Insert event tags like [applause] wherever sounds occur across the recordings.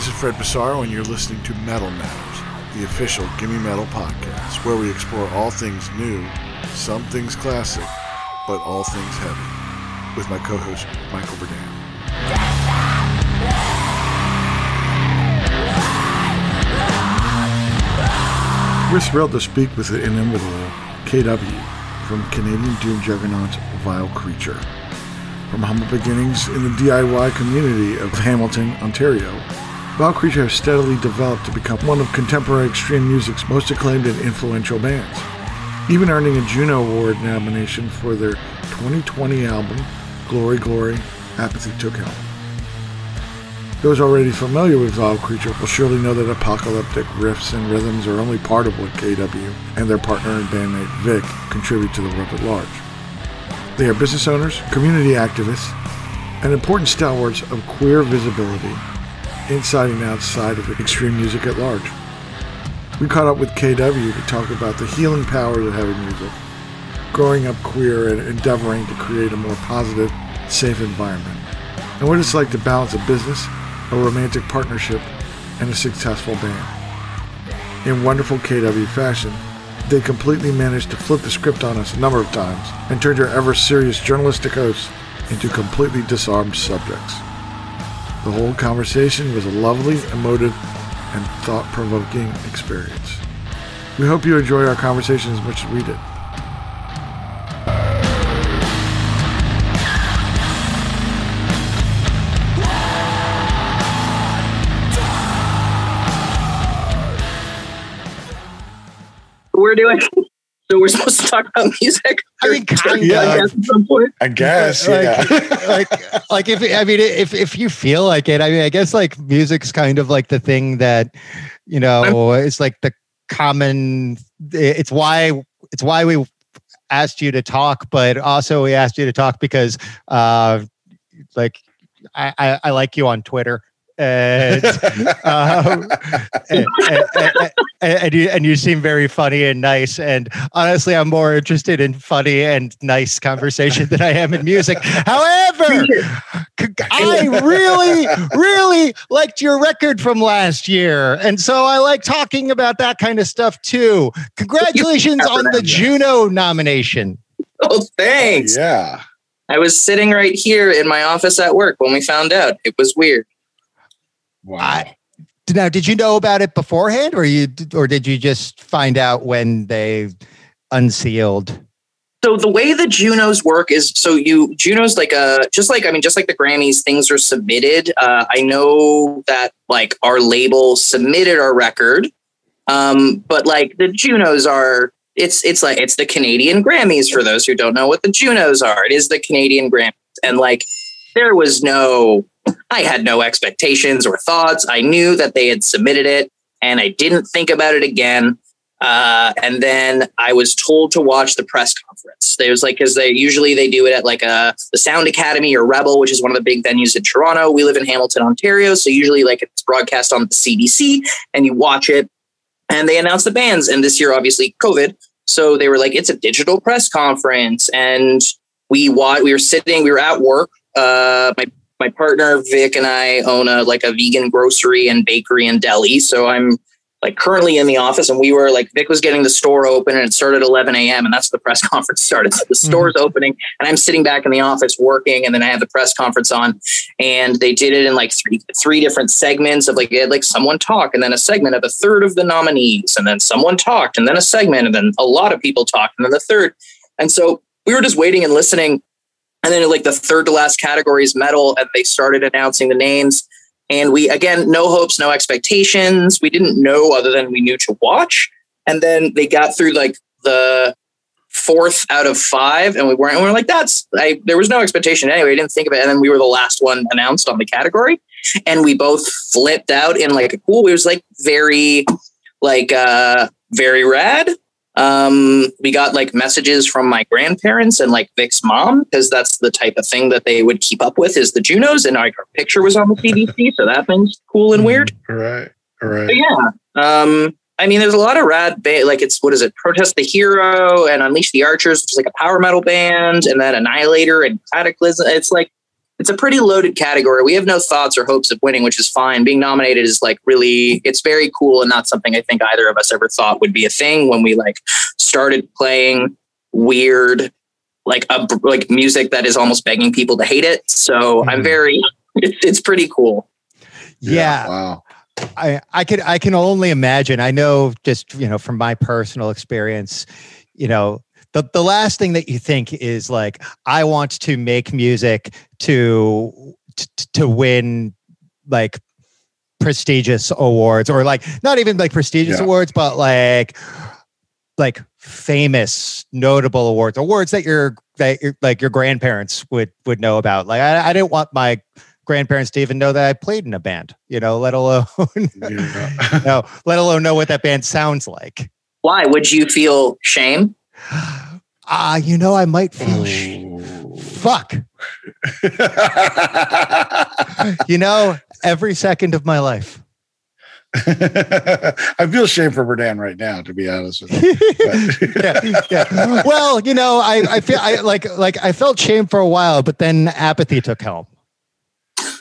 This is Fred Pessaro, and you're listening to Metal Matters, the official Gimme Metal podcast, where we explore all things new, some things classic, but all things heavy, with my co host, Michael Berdan. We're thrilled to speak with the inimitable KW from Canadian Doom Juggernaut Vile Creature. From humble beginnings in the DIY community of Hamilton, Ontario, Vile Creature has steadily developed to become one of contemporary extreme music's most acclaimed and influential bands, even earning a Juno Award nomination for their 2020 album, Glory Glory Apathy Took Helm. Those already familiar with Vile Creature will surely know that apocalyptic riffs and rhythms are only part of what KW and their partner and bandmate Vic contribute to the world at large. They are business owners, community activists, and important stalwarts of queer visibility inside and outside of extreme music at large. We caught up with KW to talk about the healing powers of heavy music, growing up queer and endeavoring to create a more positive, safe environment, and what it's like to balance a business, a romantic partnership, and a successful band. In wonderful KW fashion, they completely managed to flip the script on us a number of times and turned your ever serious journalistic hosts into completely disarmed subjects. The whole conversation was a lovely, emotive, and thought provoking experience. We hope you enjoy our conversation as much as we did. we're doing. So we're supposed to talk about music. I mean, kind Yeah. of. at some point. I guess, like, like, like if I mean, if if you feel like it, I mean, I guess like music's kind of like the thing that, you know, it's like the common. It's why it's why we asked you to talk, but also we asked you to talk because, uh, like, I I, I like you on Twitter. And, [laughs] um, and, and, and- and you and you seem very funny and nice. And honestly, I'm more interested in funny and nice conversation than I am in music. However, I really, really liked your record from last year, and so I like talking about that kind of stuff too. Congratulations on the Juno nomination. Oh, thanks. yeah. I was sitting right here in my office at work when we found out. It was weird. Wow. I- Now, did you know about it beforehand, or you, or did you just find out when they unsealed? So the way the Junos work is so you Junos like a just like I mean just like the Grammys things are submitted. Uh, I know that like our label submitted our record, um, but like the Junos are it's it's like it's the Canadian Grammys for those who don't know what the Junos are. It is the Canadian Grammys, and like there was no I had no expectations or thoughts. I knew that they had submitted it, and I didn't think about it again. Uh, and then I was told to watch the press conference. There was like, because they usually they do it at like a the Sound Academy or Rebel, which is one of the big venues in Toronto. We live in Hamilton, Ontario, so usually like it's broadcast on the CBC, and you watch it. And they announce the bands, and this year obviously COVID, so they were like, it's a digital press conference, and we wa- we were sitting, we were at work. Uh, my my partner Vic and I own a like a vegan grocery and bakery and deli, so I'm like currently in the office and we were like Vic was getting the store open and it started at 11 a.m. and that's when the press [laughs] conference started. So the hmm. store's opening and I'm sitting back in the office working and then I have the press conference on and they did it in like three three different segments of like they had like someone talk and then a segment of a third of the nominees and then someone talked and then a segment and then a lot of people talked and then the third. And so we were just waiting and listening and then like the third to last category is metal and they started announcing the names. And we again no hopes no expectations. We didn't know other than we knew to watch. And then they got through like the fourth out of five and we weren't and we were like that's I there was no expectation anyway. I didn't think of it. And then we were the last one announced on the category. And we both flipped out in like a cool it was like very like uh very rad um we got like messages from my grandparents and like vic's mom because that's the type of thing that they would keep up with is the junos and like our picture was on the cbc so that thing's cool and weird Right. Right. but yeah um i mean there's a lot of rad ba- like it's what is it protest the hero and unleash the archers which is like a power metal band and then annihilator and Kataklysm it's like it's a pretty loaded category. We have no thoughts or hopes of winning, which is fine. Being nominated is like really, it's very cool and not something I think either of us ever thought would be a thing when we like started playing weird, like a like music that is almost begging people to hate it. So mm-hmm. I'm very, it's, it's pretty cool. Yeah. yeah. Wow. I, I could I can only imagine. I know just you know from my personal experience, you know, the, the last thing that you think is like i want to make music to to, to win like prestigious awards or like not even like prestigious yeah. awards but like like famous notable awards awards that your that your, like your grandparents would would know about like I, I didn't want my grandparents to even know that I played in a band, you know, let alone yeah. [laughs] no, let alone know what that band sounds like. Why would you feel shame? Ah, uh, you know, I might feel sh- fuck. [laughs] you know, every second of my life. [laughs] I feel shame for Berdan right now, to be honest with you. [laughs] yeah, yeah. Well, you know, I, I feel I like like I felt shame for a while, but then apathy took helm.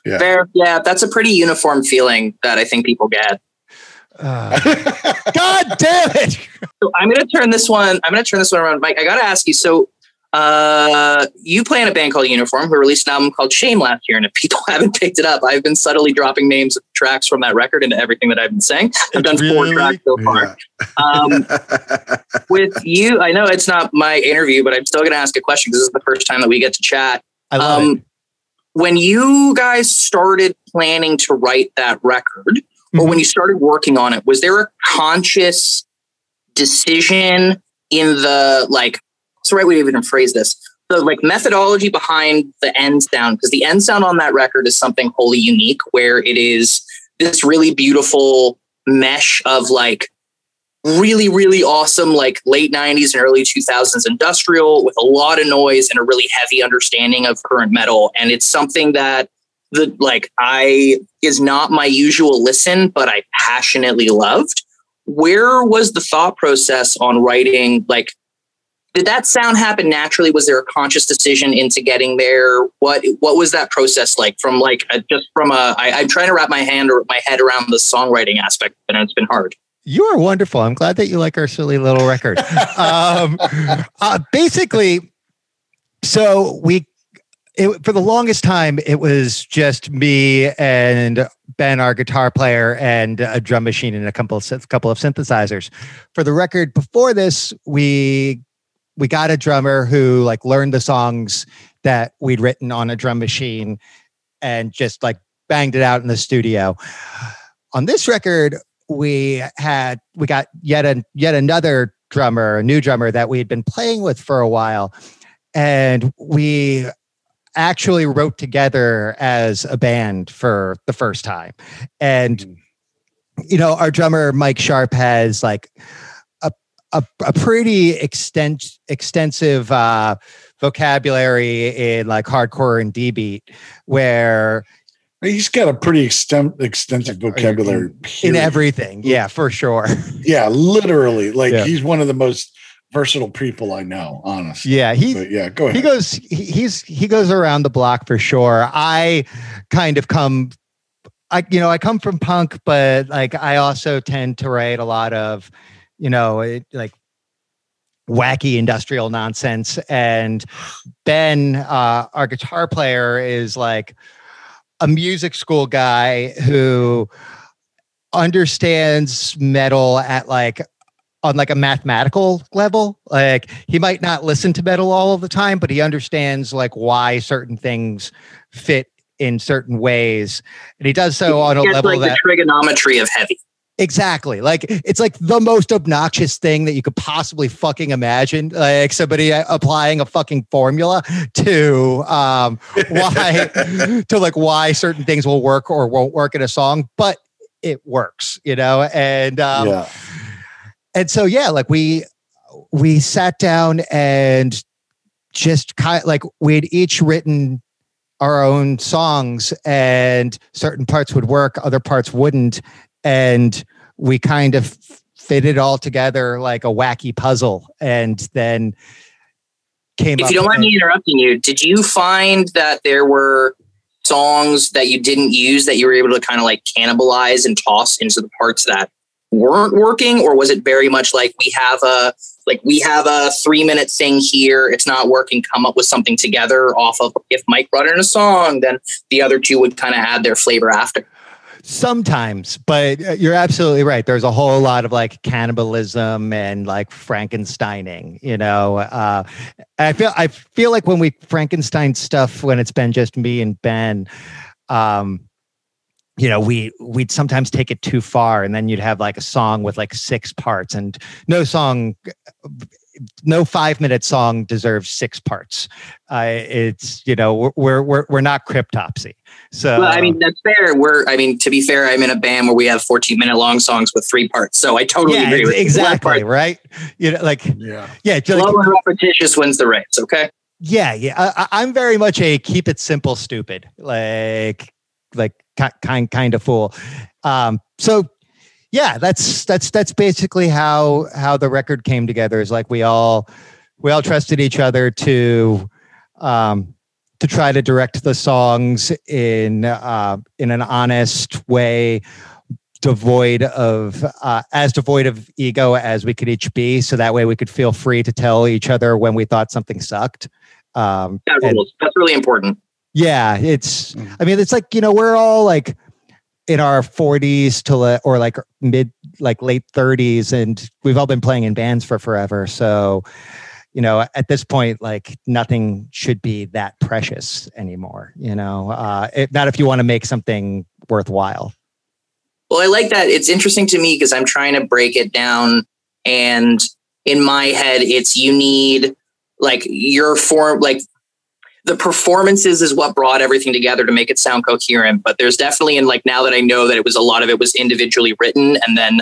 Yeah. Fair. Yeah, that's a pretty uniform feeling that I think people get. Uh, [laughs] God damn it! So I'm gonna turn this one. I'm gonna turn this one around, Mike. I gotta ask you. So, uh, you play in a band called Uniform, who released an album called Shame last year, and if people [laughs] haven't picked it up, I've been subtly dropping names of tracks from that record into everything that I've been saying. I've done really? four tracks so far. Yeah. Um, [laughs] with you, I know it's not my interview, but I'm still gonna ask a question because this is the first time that we get to chat. I love um, it. When you guys started planning to write that record mm-hmm. or when you started working on it, was there a conscious decision in the like, what's the right way to even phrase this? The like methodology behind the end sound, because the end sound on that record is something wholly unique where it is this really beautiful mesh of like really really awesome like late 90s and early 2000s industrial with a lot of noise and a really heavy understanding of current metal and it's something that the like I is not my usual listen, but I passionately loved. Where was the thought process on writing? Like, did that sound happen naturally? Was there a conscious decision into getting there? What what was that process like? From like a, just from a I, I'm trying to wrap my hand or my head around the songwriting aspect, and it's been hard. You are wonderful. I'm glad that you like our silly little record. [laughs] um, uh, basically, so we it, for the longest time, it was just me and Ben, our guitar player, and a drum machine and a couple of, couple of synthesizers. For the record, before this, we we got a drummer who like learned the songs that we'd written on a drum machine and just like banged it out in the studio. On this record, we had we got yet a yet another drummer, a new drummer that we had been playing with for a while, and we actually wrote together as a band for the first time. And, mm. you know, our drummer, Mike Sharp, has like a, a, a pretty extent, extensive uh, vocabulary in like hardcore and D beat, where He's got a pretty extent, extensive vocabulary in, in, everything. Yeah, for sure. [laughs] Yeah, literally. Like yeah. he's one of the most versatile people I know, honestly. Yeah, he but yeah, go ahead. He goes he's he goes around the block for sure. I kind of come I you know, I come from punk, but like I also tend to write a lot of, you know, it, like wacky industrial nonsense and Ben uh our guitar player is like a music school guy who understands metal at like on like a mathematical level like he might not listen to metal all of the time but he understands like why certain things fit in certain ways and he does so on a level like that the trigonometry of heavy Exactly. Like it's like the most obnoxious thing that you could possibly fucking imagine. Like somebody applying a fucking formula to um [laughs] why to like why certain things will work or won't work in a song, but it works, you know? And um yeah and so yeah, like we we sat down and just kind of like we'd each written our own songs and certain parts would work other parts wouldn't. And we kind of fit it all together like a wacky puzzle and then came if you don't mind me interrupting you did you find that there were songs that you didn't use that you were able to kind of like cannibalize and toss into the parts that weren't working or was it very much like we have a like we have a three minute thing here it's not working come up with something together off of if mike brought in a song then the other two would kind of add their flavor after. Sometimes but uh, you're absolutely right there's a whole lot of like cannibalism and like frankensteining you know uh i feel i feel like when we frankenstein stuff when it's been just me and ben um you know we we'd sometimes take it too far and then you'd have like a song with like six parts and no song no five minute song deserves six parts. Uh, it's you know we're we're we're not cryptopsy. So well, i mean that's fair. We're i mean to be fair i'm in a band where we have 14 minute long songs with three parts so i totally yeah, agree with you. exactly right? You know like yeah. yeah slow like, and repetitious wins the race okay? Yeah yeah I, i'm very much a keep it simple stupid like like kind kind of fool. Um, so yeah, that's that's that's basically how how the record came together. Is like we all we all trusted each other to um, to try to direct the songs in uh, in an honest way devoid of uh, as devoid of ego as we could each be so that way we could feel free to tell each other when we thought something sucked um, that and, that's really important yeah, it's. Mm. I mean, it's like you know we're all like in our 40s to or like mid like late 30s and we've all been playing in bands for forever so you know at this point like nothing should be that precious anymore you know uh it, not if you want to make something worthwhile well i like that it's interesting to me because i'm trying to break it down and in my head it's you need like your form like the performances is what brought everything together to make it sound coherent. But there's definitely, and like now that I know that it was a lot of it was individually written and then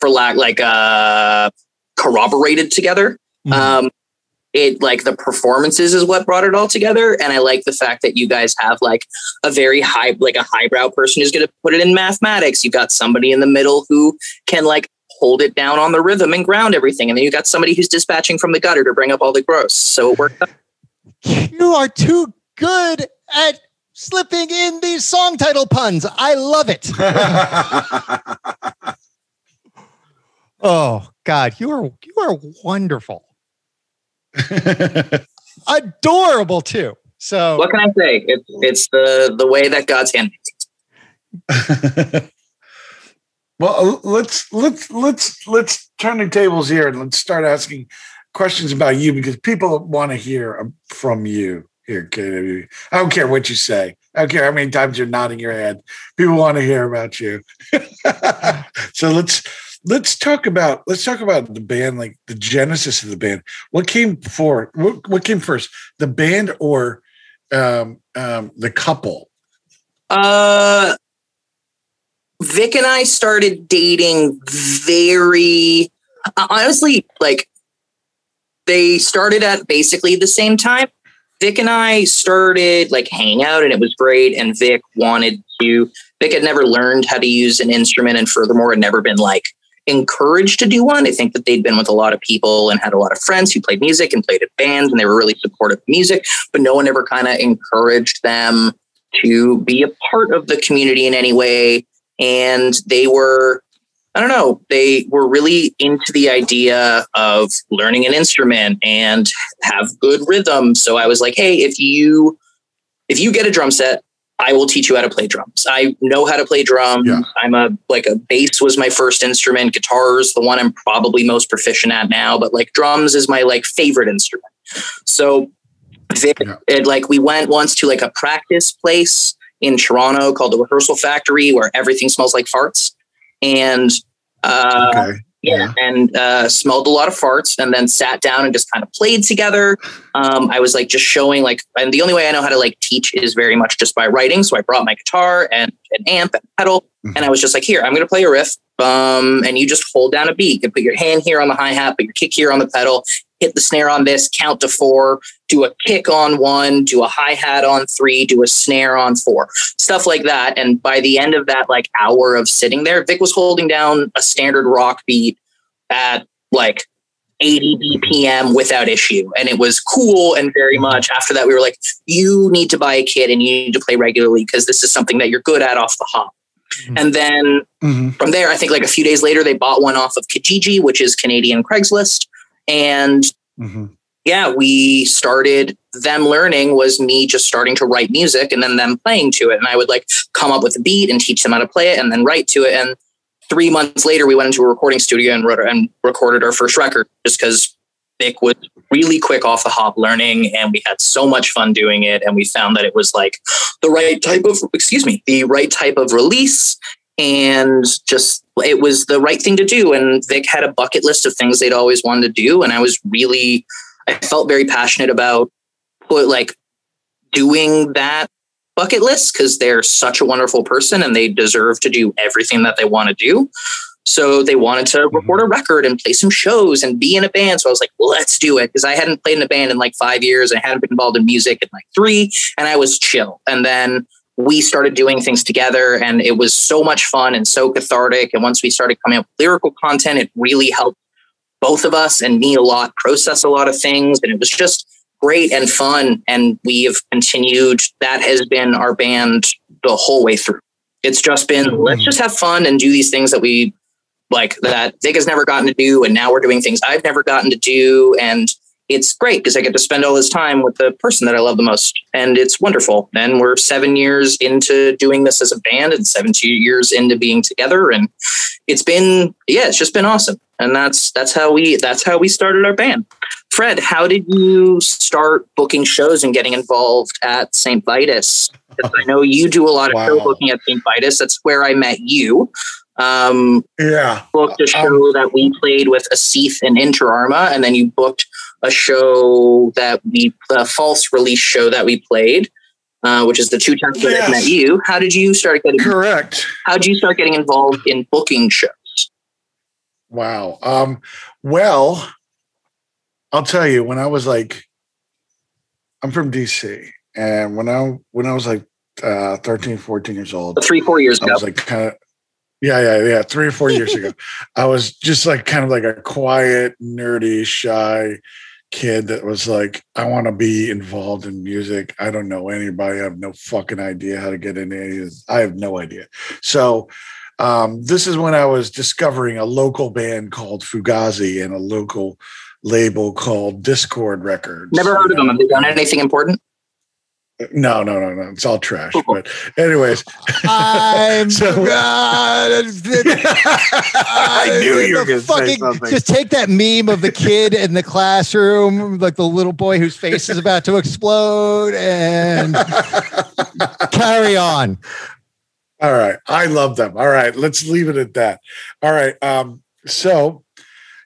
for lack like uh corroborated together. Mm-hmm. Um it like the performances is what brought it all together. And I like the fact that you guys have like a very high, like a highbrow person who's going to put it in mathematics. You got somebody in the middle who can like hold it down on the rhythm and ground everything. And then you got somebody who's dispatching from the gutter to bring up all the gross. So it worked out. You are too good at slipping in these song title puns. I love it. [laughs] oh God, you are you are wonderful. [laughs] Adorable too. So what can I say? It's it's the the way that God's hand. [laughs] well, let's let's let's let's turn the tables here and let's start asking questions about you because people want to hear um, from you here, KW. I don't care what you say. I don't care how many times you're nodding your head. People want to hear about you. [laughs] so let's let's talk about let's talk about the band, like the genesis of the band. What came before? What, what came first, the band or um, um, the couple? Uh, Vic and I started dating very honestly, like they started at basically the same time. Vic and I started like hanging out and it was great. And Vic wanted to, Vic had never learned how to use an instrument and furthermore had never been like encouraged to do one. I think that they'd been with a lot of people and had a lot of friends who played music and played at bands and they were really supportive of music, but no one ever kind of encouraged them to be a part of the community in any way. And they were I don't know, they were really into the idea of learning an instrument and have good rhythm. So I was like, hey, if you if you get a drum set, I will teach you how to play drums. I know how to play drums. Yeah. I'm a like a bass was my first instrument. Guitar is the one I'm probably most proficient at now, but like drums is my like favorite instrument. So they, yeah. it, like we went once to like a practice place in Toronto called the Rehearsal Factory where everything smells like farts and uh, okay. yeah, and uh, smelled a lot of farts, and then sat down and just kind of played together. Um, I was like just showing like, and the only way I know how to like teach is very much just by writing. So I brought my guitar and an amp and pedal, mm-hmm. and I was just like, here, I'm going to play a riff. Um, and you just hold down a beat. and put your hand here on the hi hat, put your kick here on the pedal, hit the snare on this, count to four, do a kick on one, do a hi hat on three, do a snare on four, stuff like that. And by the end of that like hour of sitting there, Vic was holding down a standard rock beat at like 80 BPM without issue. And it was cool. And very much after that, we were like, you need to buy a kit and you need to play regularly because this is something that you're good at off the hop. Mm-hmm. And then mm-hmm. from there, I think like a few days later, they bought one off of Kijiji, which is Canadian Craigslist. And mm-hmm. yeah, we started them learning was me just starting to write music and then them playing to it. And I would like come up with a beat and teach them how to play it and then write to it. And three months later, we went into a recording studio and wrote and recorded our first record just because Vic was really quick off the hop learning and we had so much fun doing it. And we found that it was like the right type of, excuse me, the right type of release. And just it was the right thing to do. And Vic had a bucket list of things they'd always wanted to do. And I was really, I felt very passionate about put like doing that bucket list because they're such a wonderful person and they deserve to do everything that they want to do. So they wanted to mm-hmm. record a record and play some shows and be in a band. So I was like, let's do it. Because I hadn't played in a band in like five years. I hadn't been involved in music in like three. And I was chill. And then we started doing things together and it was so much fun and so cathartic. And once we started coming up with lyrical content, it really helped both of us and me a lot process a lot of things. And it was just great and fun. And we have continued. That has been our band the whole way through. It's just been mm-hmm. let's just have fun and do these things that we like that Vic has never gotten to do, and now we're doing things I've never gotten to do, and it's great because I get to spend all this time with the person that I love the most, and it's wonderful. And we're seven years into doing this as a band, and 17 years into being together, and it's been yeah, it's just been awesome. And that's that's how we that's how we started our band. Fred, how did you start booking shows and getting involved at St. Vitus? Because I know you do a lot of wow. show booking at St. Vitus. That's where I met you. Um, yeah. Booked a show um, that we played with Asif and Inter Arma, and then you booked a show that we, a false release show that we played, uh, which is the two times yes. that I met you. How did you start getting correct? How did you start getting involved in booking shows? Wow. Um, well, I'll tell you, when I was like, I'm from DC, and when I when I was like uh, 13, 14 years old, three, four years I ago, I was like kind of yeah, yeah, yeah. Three or four years ago, [laughs] I was just like kind of like a quiet, nerdy, shy kid that was like, I want to be involved in music. I don't know anybody. I have no fucking idea how to get into of. I have no idea. So, um, this is when I was discovering a local band called Fugazi and a local label called Dischord Records. Never heard of them. Have they done anything important? No, no, no, no. It's all trash. But anyways, I'm [laughs] so, God. [laughs] I knew you were going to say something. Just take that meme of the kid in the classroom, like the little boy whose face is about to explode, and [laughs] carry on. All right, I love them. All right, let's leave it at that. All right, um, so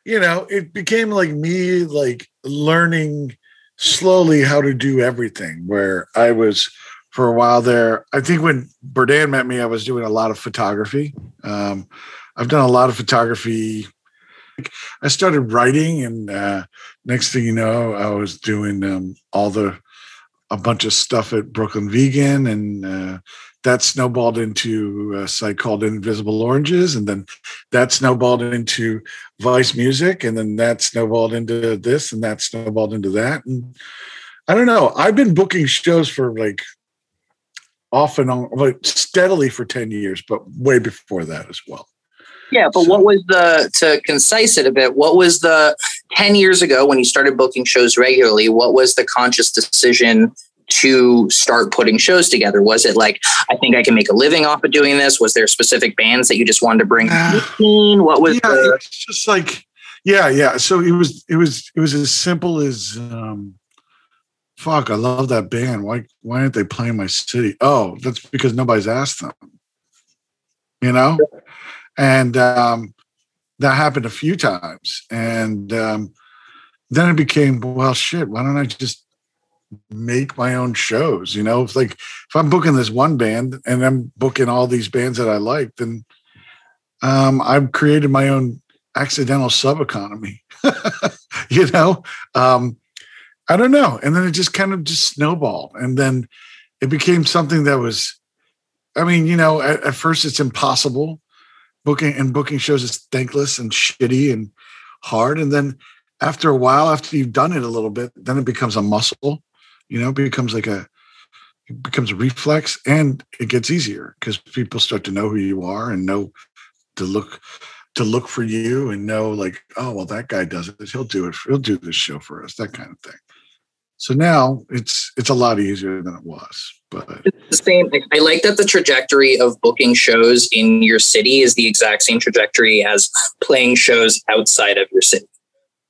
you know, it became like me, like learning slowly how to do everything. Where I was for a while there, I think when Berdan met me, I was doing a lot of photography. Um, I've done a lot of photography. I started writing, and uh, next thing you know, I was doing um, all the a bunch of stuff at Brooklyn Vegan, and uh, that snowballed into uh, a site called Invisible Oranges, and then that snowballed into Vice Music, and then that snowballed into this, and that snowballed into that. And I don't know. I've been booking shows for like off and on, like steadily for 10 years, but way before that as well. Yeah, but so. what was the to concise it a bit? What was the 10 years ago when you started booking shows regularly? What was the conscious decision to start putting shows together? Was it like, I think I can make a living off of doing this? Was there specific bands that you just wanted to bring uh, What was yeah, the- it's just like, yeah, yeah. So it was, it was, it was as simple as, um, fuck, I love that band. Why, why aren't they playing my city? Oh, that's because nobody's asked them, you know? And, um, that happened a few times. And, um, then it became, well, shit, why don't I just make my own shows. You know, it's like if I'm booking this one band and I'm booking all these bands that I like, then um, I've created my own accidental sub economy. [laughs] you know, um, I don't know. And then it just kind of just snowballed, and then it became something that was. I mean, you know, at, at first it's impossible booking and booking shows is thankless and shitty and hard, and then after a while, after you've done it a little bit, then it becomes a muscle. You know, it becomes like a it becomes a reflex, and it gets easier because people start to know who you are and know to look to look for you and know like, oh well, that guy does it. He'll do it. He'll do this show for us. That kind of thing. So now it's it's a lot easier than it was. But it's the same. I like that the trajectory of booking shows in your city is the exact same trajectory as playing shows outside of your city,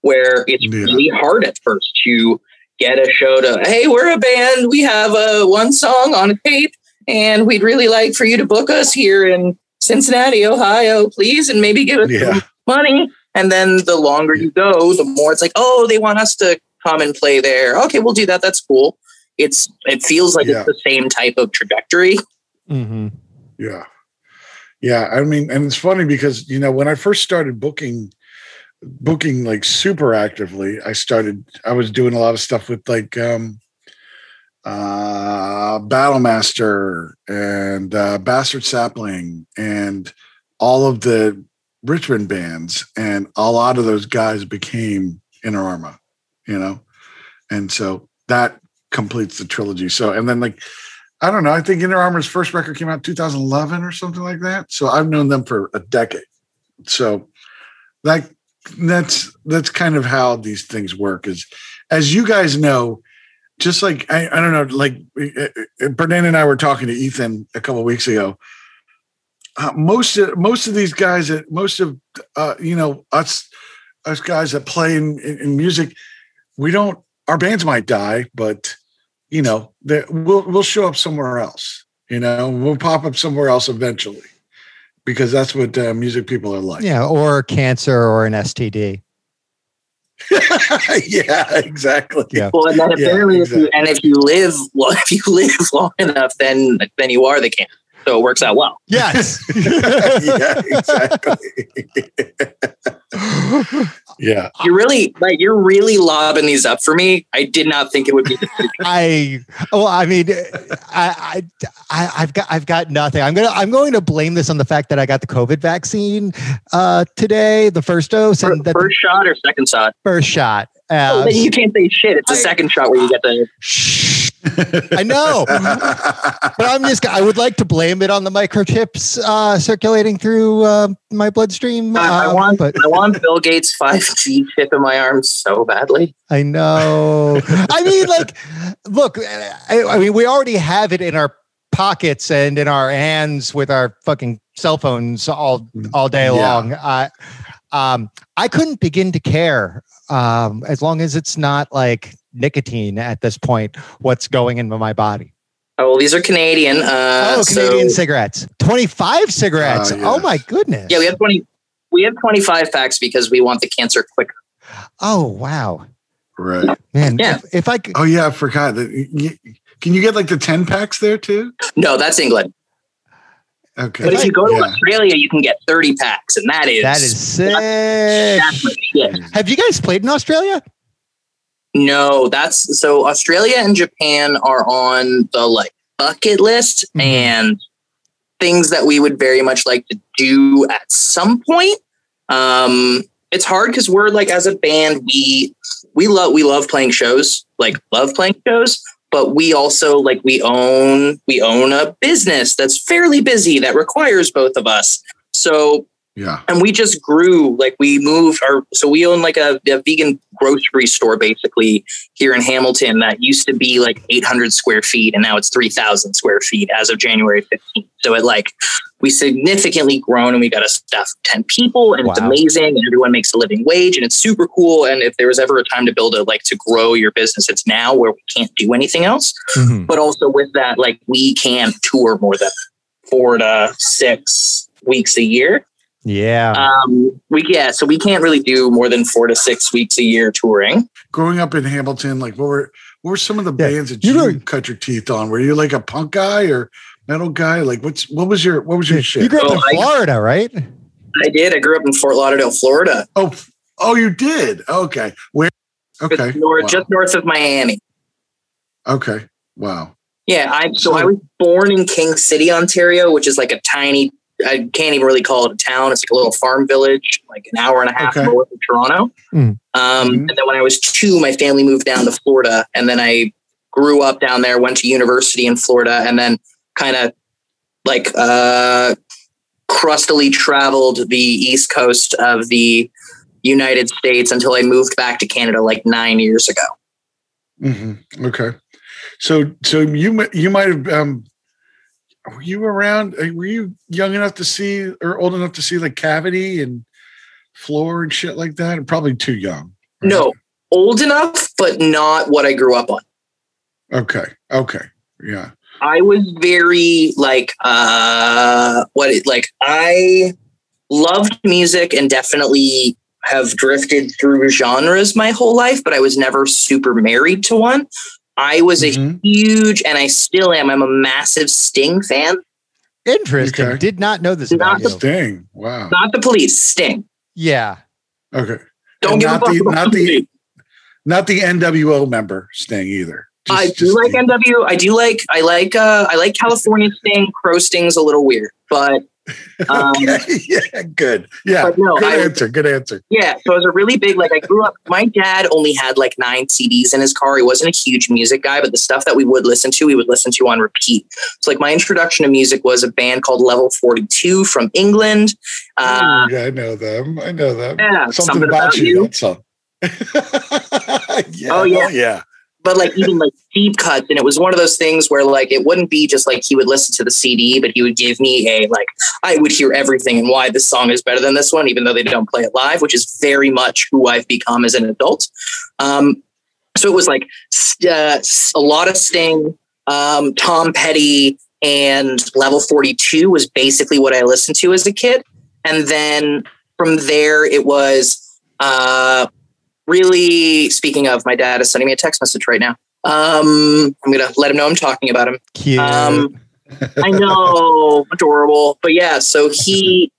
where it's yeah. really hard at first to get a show to. Hey, we're a band. We have a one song on a tape, and we'd really like for you to book us here in Cincinnati, Ohio, please, and maybe give us yeah. money. And then the longer you go, the more it's like, oh, they want us to come and play there. Okay, we'll do that. That's cool. It's it feels like yeah. it's the same type of trajectory. Mm-hmm. Yeah, yeah. I mean, and it's funny because you know when I first started booking, booking like super actively, I started. I was doing a lot of stuff with like um, uh, Battlemaster and uh, Bastard Sapling and all of the Richmond bands, and a lot of those guys became Inter Arma you know? And so that completes the trilogy. So, and then like, I don't know, I think Inter Arma's first record came out 2011 or something like that. So I've known them for a decade. So that that's that's kind of how these things work is as you guys know just like I, I don't know like uh, uh, Berdan and I were talking to Ethan a couple weeks ago uh, most of most of these guys that most of uh, you know us us guys that play in, in, in music we don't our bands might die, but you know, we'll we'll show up somewhere else. You know, we'll pop up somewhere else eventually, because that's what uh, music people are like. Yeah, or cancer or an STD. [laughs] yeah, exactly. Yeah. Well, and then apparently, yeah, exactly. if you and if you live well, [laughs] if you live long enough, then then you are the cancer so it works out well. Yes. [laughs] yeah, exactly. Yeah. You're really like you're really lobbing these up for me. I did not think it would be. [laughs] I well, I mean, I, I I've got I've got nothing. I'm gonna I'm going to blame this on the fact that I got the COVID vaccine uh, today, the first dose, and first, first shot or second shot. First shot. Oh, you can't say shit. It's the second shot where you get the. Shh. [laughs] I know, [laughs] but I'm just. I would like to blame it on the microchips uh, circulating through uh, my bloodstream. Uh, I want. But I want Bill Gates' five G chip in my arm so badly. I know. I mean, like, look. I, I mean, we already have it in our pockets and in our hands with our fucking cell phones all all day yeah. long. I, um, I couldn't begin to care um, as long as it's not like nicotine at this point, what's going into my body. Oh, well, these are Canadian. Uh, oh, Canadian so, cigarettes. 25 cigarettes. Uh, yes. Oh, my goodness. Yeah, we have 20. We have 25 packs because we want the cancer quicker. Oh, wow. Right. Man, yeah. If, if I could, Oh, yeah, I forgot that. Can you get like the 10 packs there too? No, that's England. Okay. But if you go to yeah. Australia, you can get 30 packs, and that is that is sick. That's, that's Have you guys played in Australia? No, that's so Australia and Japan are on the like bucket list mm-hmm. and things that we would very much like to do at some point. Um, it's hard because we're like as a band, we we love we love playing shows, like love playing shows, but we also like we own we own a business that's fairly busy that requires both of us. So yeah. And we just grew, like we moved our, so we own like a, a, vegan grocery store basically here in Hamilton that used to be like 800 square feet and now it's 3,000 square feet as of January 15th. So it like, we significantly grown and we got a staff of 10 people and wow. it's amazing and everyone makes a living wage and it's super cool. And if there was ever a time to build a, like to grow your business, it's now where we can't do anything else. Mm-hmm. But also with that, like we can tour more than four to six weeks a year. Yeah. Um, we yeah, so we can't really do more than four to six weeks a year touring. Growing up in Hamilton, like what were what were some of the yeah. bands that you, you were, cut your teeth on? Were you like a punk guy or metal guy? Like what's what was your what was your shit? You grew up in Florida, I, right? I did. I grew up in Fort Lauderdale, Florida. Oh, oh, you did. Okay, where? Okay, just north, wow. just north of Miami. Okay, wow. Yeah, I so, so I was born in King City, Ontario, which is like a tiny I can't even really call it a town. It's like a little farm village, like an hour and a half Okay. north of Toronto. Mm. Um, Mhm. And then when I was two, my family moved down to Florida, and then I grew up down there. Went to university in Florida, and then kind of like uh, crustily traveled the east coast of the United States until I moved back to Canada like nine years ago. Mm-hmm. Okay. So so you you might have um were you around uh, were you young enough to see or old enough to see like cavity and floor and shit like that? Probably too young. right? No, old enough, but not what I grew up on. Okay. Okay. Yeah. I was very like uh what it like I loved music and definitely have drifted through genres my whole life, but I was never super married to one. I was a Mhm. huge and I still am. I'm a massive Sting fan. Interesting. Okay. Did not know this Not about the you. Sting. Wow. Not the police, Sting. Yeah. Okay. Don't And give a not fuck the- about not the- police. Not the NWO member Sting either. Just- I do just like NW. I do like I like uh I like California Sting. Crow Sting's a little weird, but [laughs] um Okay, yeah, good. Yeah. No, good I- answer. Good answer. Yeah, so I was a really big like I grew up. My dad only had like nine CDs in his car. He wasn't a huge music guy, but the stuff that we would listen to, we would listen to on repeat. So like my introduction to music was a band called Level Forty Two from England. Uh, yeah, I know them. I know them. yeah, Something, about, you. That's all. [laughs] yeah, Oh, yeah. yeah. But like even like deep cuts, and it was one of those things where like it wouldn't be just like he would listen to the CD, but he would give me a like I would hear everything and why this song is better than this one, even though they don't play it live, which is very much who I've become as an adult. Um, so it was like uh, a lot of Sting, um, Tom Petty, and Level Forty Two was basically what I listened to as a kid, and then from there it was. Uh, really speaking of my dad is sending me a text message right now. Um i'm gonna let him know i'm talking about him. Cute. um i know. [laughs] Adorable. But yeah so he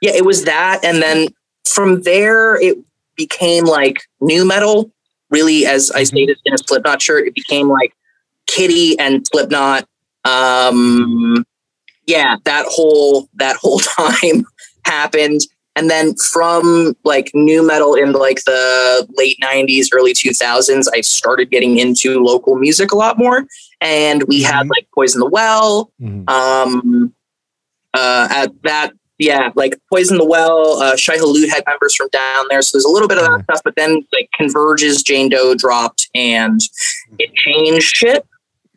yeah it was that. And then from there it became like nu metal really as i stated in a slipknot shirt it became like Kittie and slipknot. Um yeah that whole that whole [laughs] time happened and then from like nu metal in like the late 90s early 2000s i started getting into local music a lot more and we had Mhm. like poison the well Mhm. um uh at that yeah like poison the well uh Shai Hulud had members from down there so there's a little bit of that stuff but then like converges jane doe dropped and it changed shit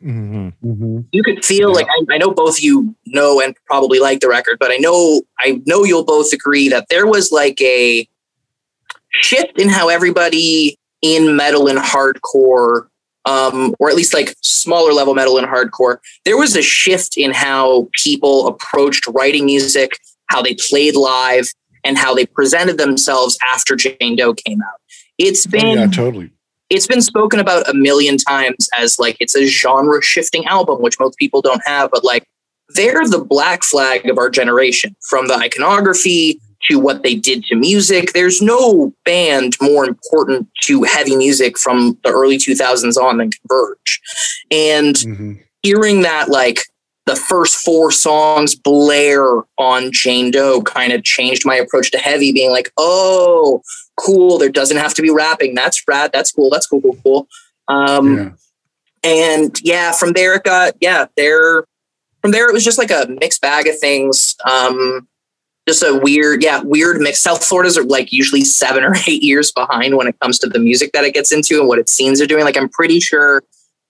Mhm. you could feel Yeah. like I, I know both of you know and probably like the record, but I know I know you'll both agree that there was like a shift in how everybody in metal and hardcore, um, or at least like smaller level metal and hardcore, there was a shift in how people approached writing music, how they played live, and how they presented themselves after Jane Doe came out. It's been yeah, totally. It's been spoken about a million times as like it's a genre shifting album, which most people don't have, but like they're the black flag of our generation from the iconography to what they did to music. There's no band more important to heavy music from the early 2000s on than Converge. And Mhm. hearing that like the first four songs blare on Jane Doe kind of changed my approach to heavy, being like, oh, cool. There doesn't have to be rapping. That's rad. That's cool. That's cool, cool, cool. Um, yeah. and yeah, from there it got yeah, there from there it was just like a mixed bag of things. Um just a weird, yeah, weird mix. South Florida's are like usually seven or eight years behind when it comes to the music that it gets into and what its scenes are doing. Like I'm pretty sure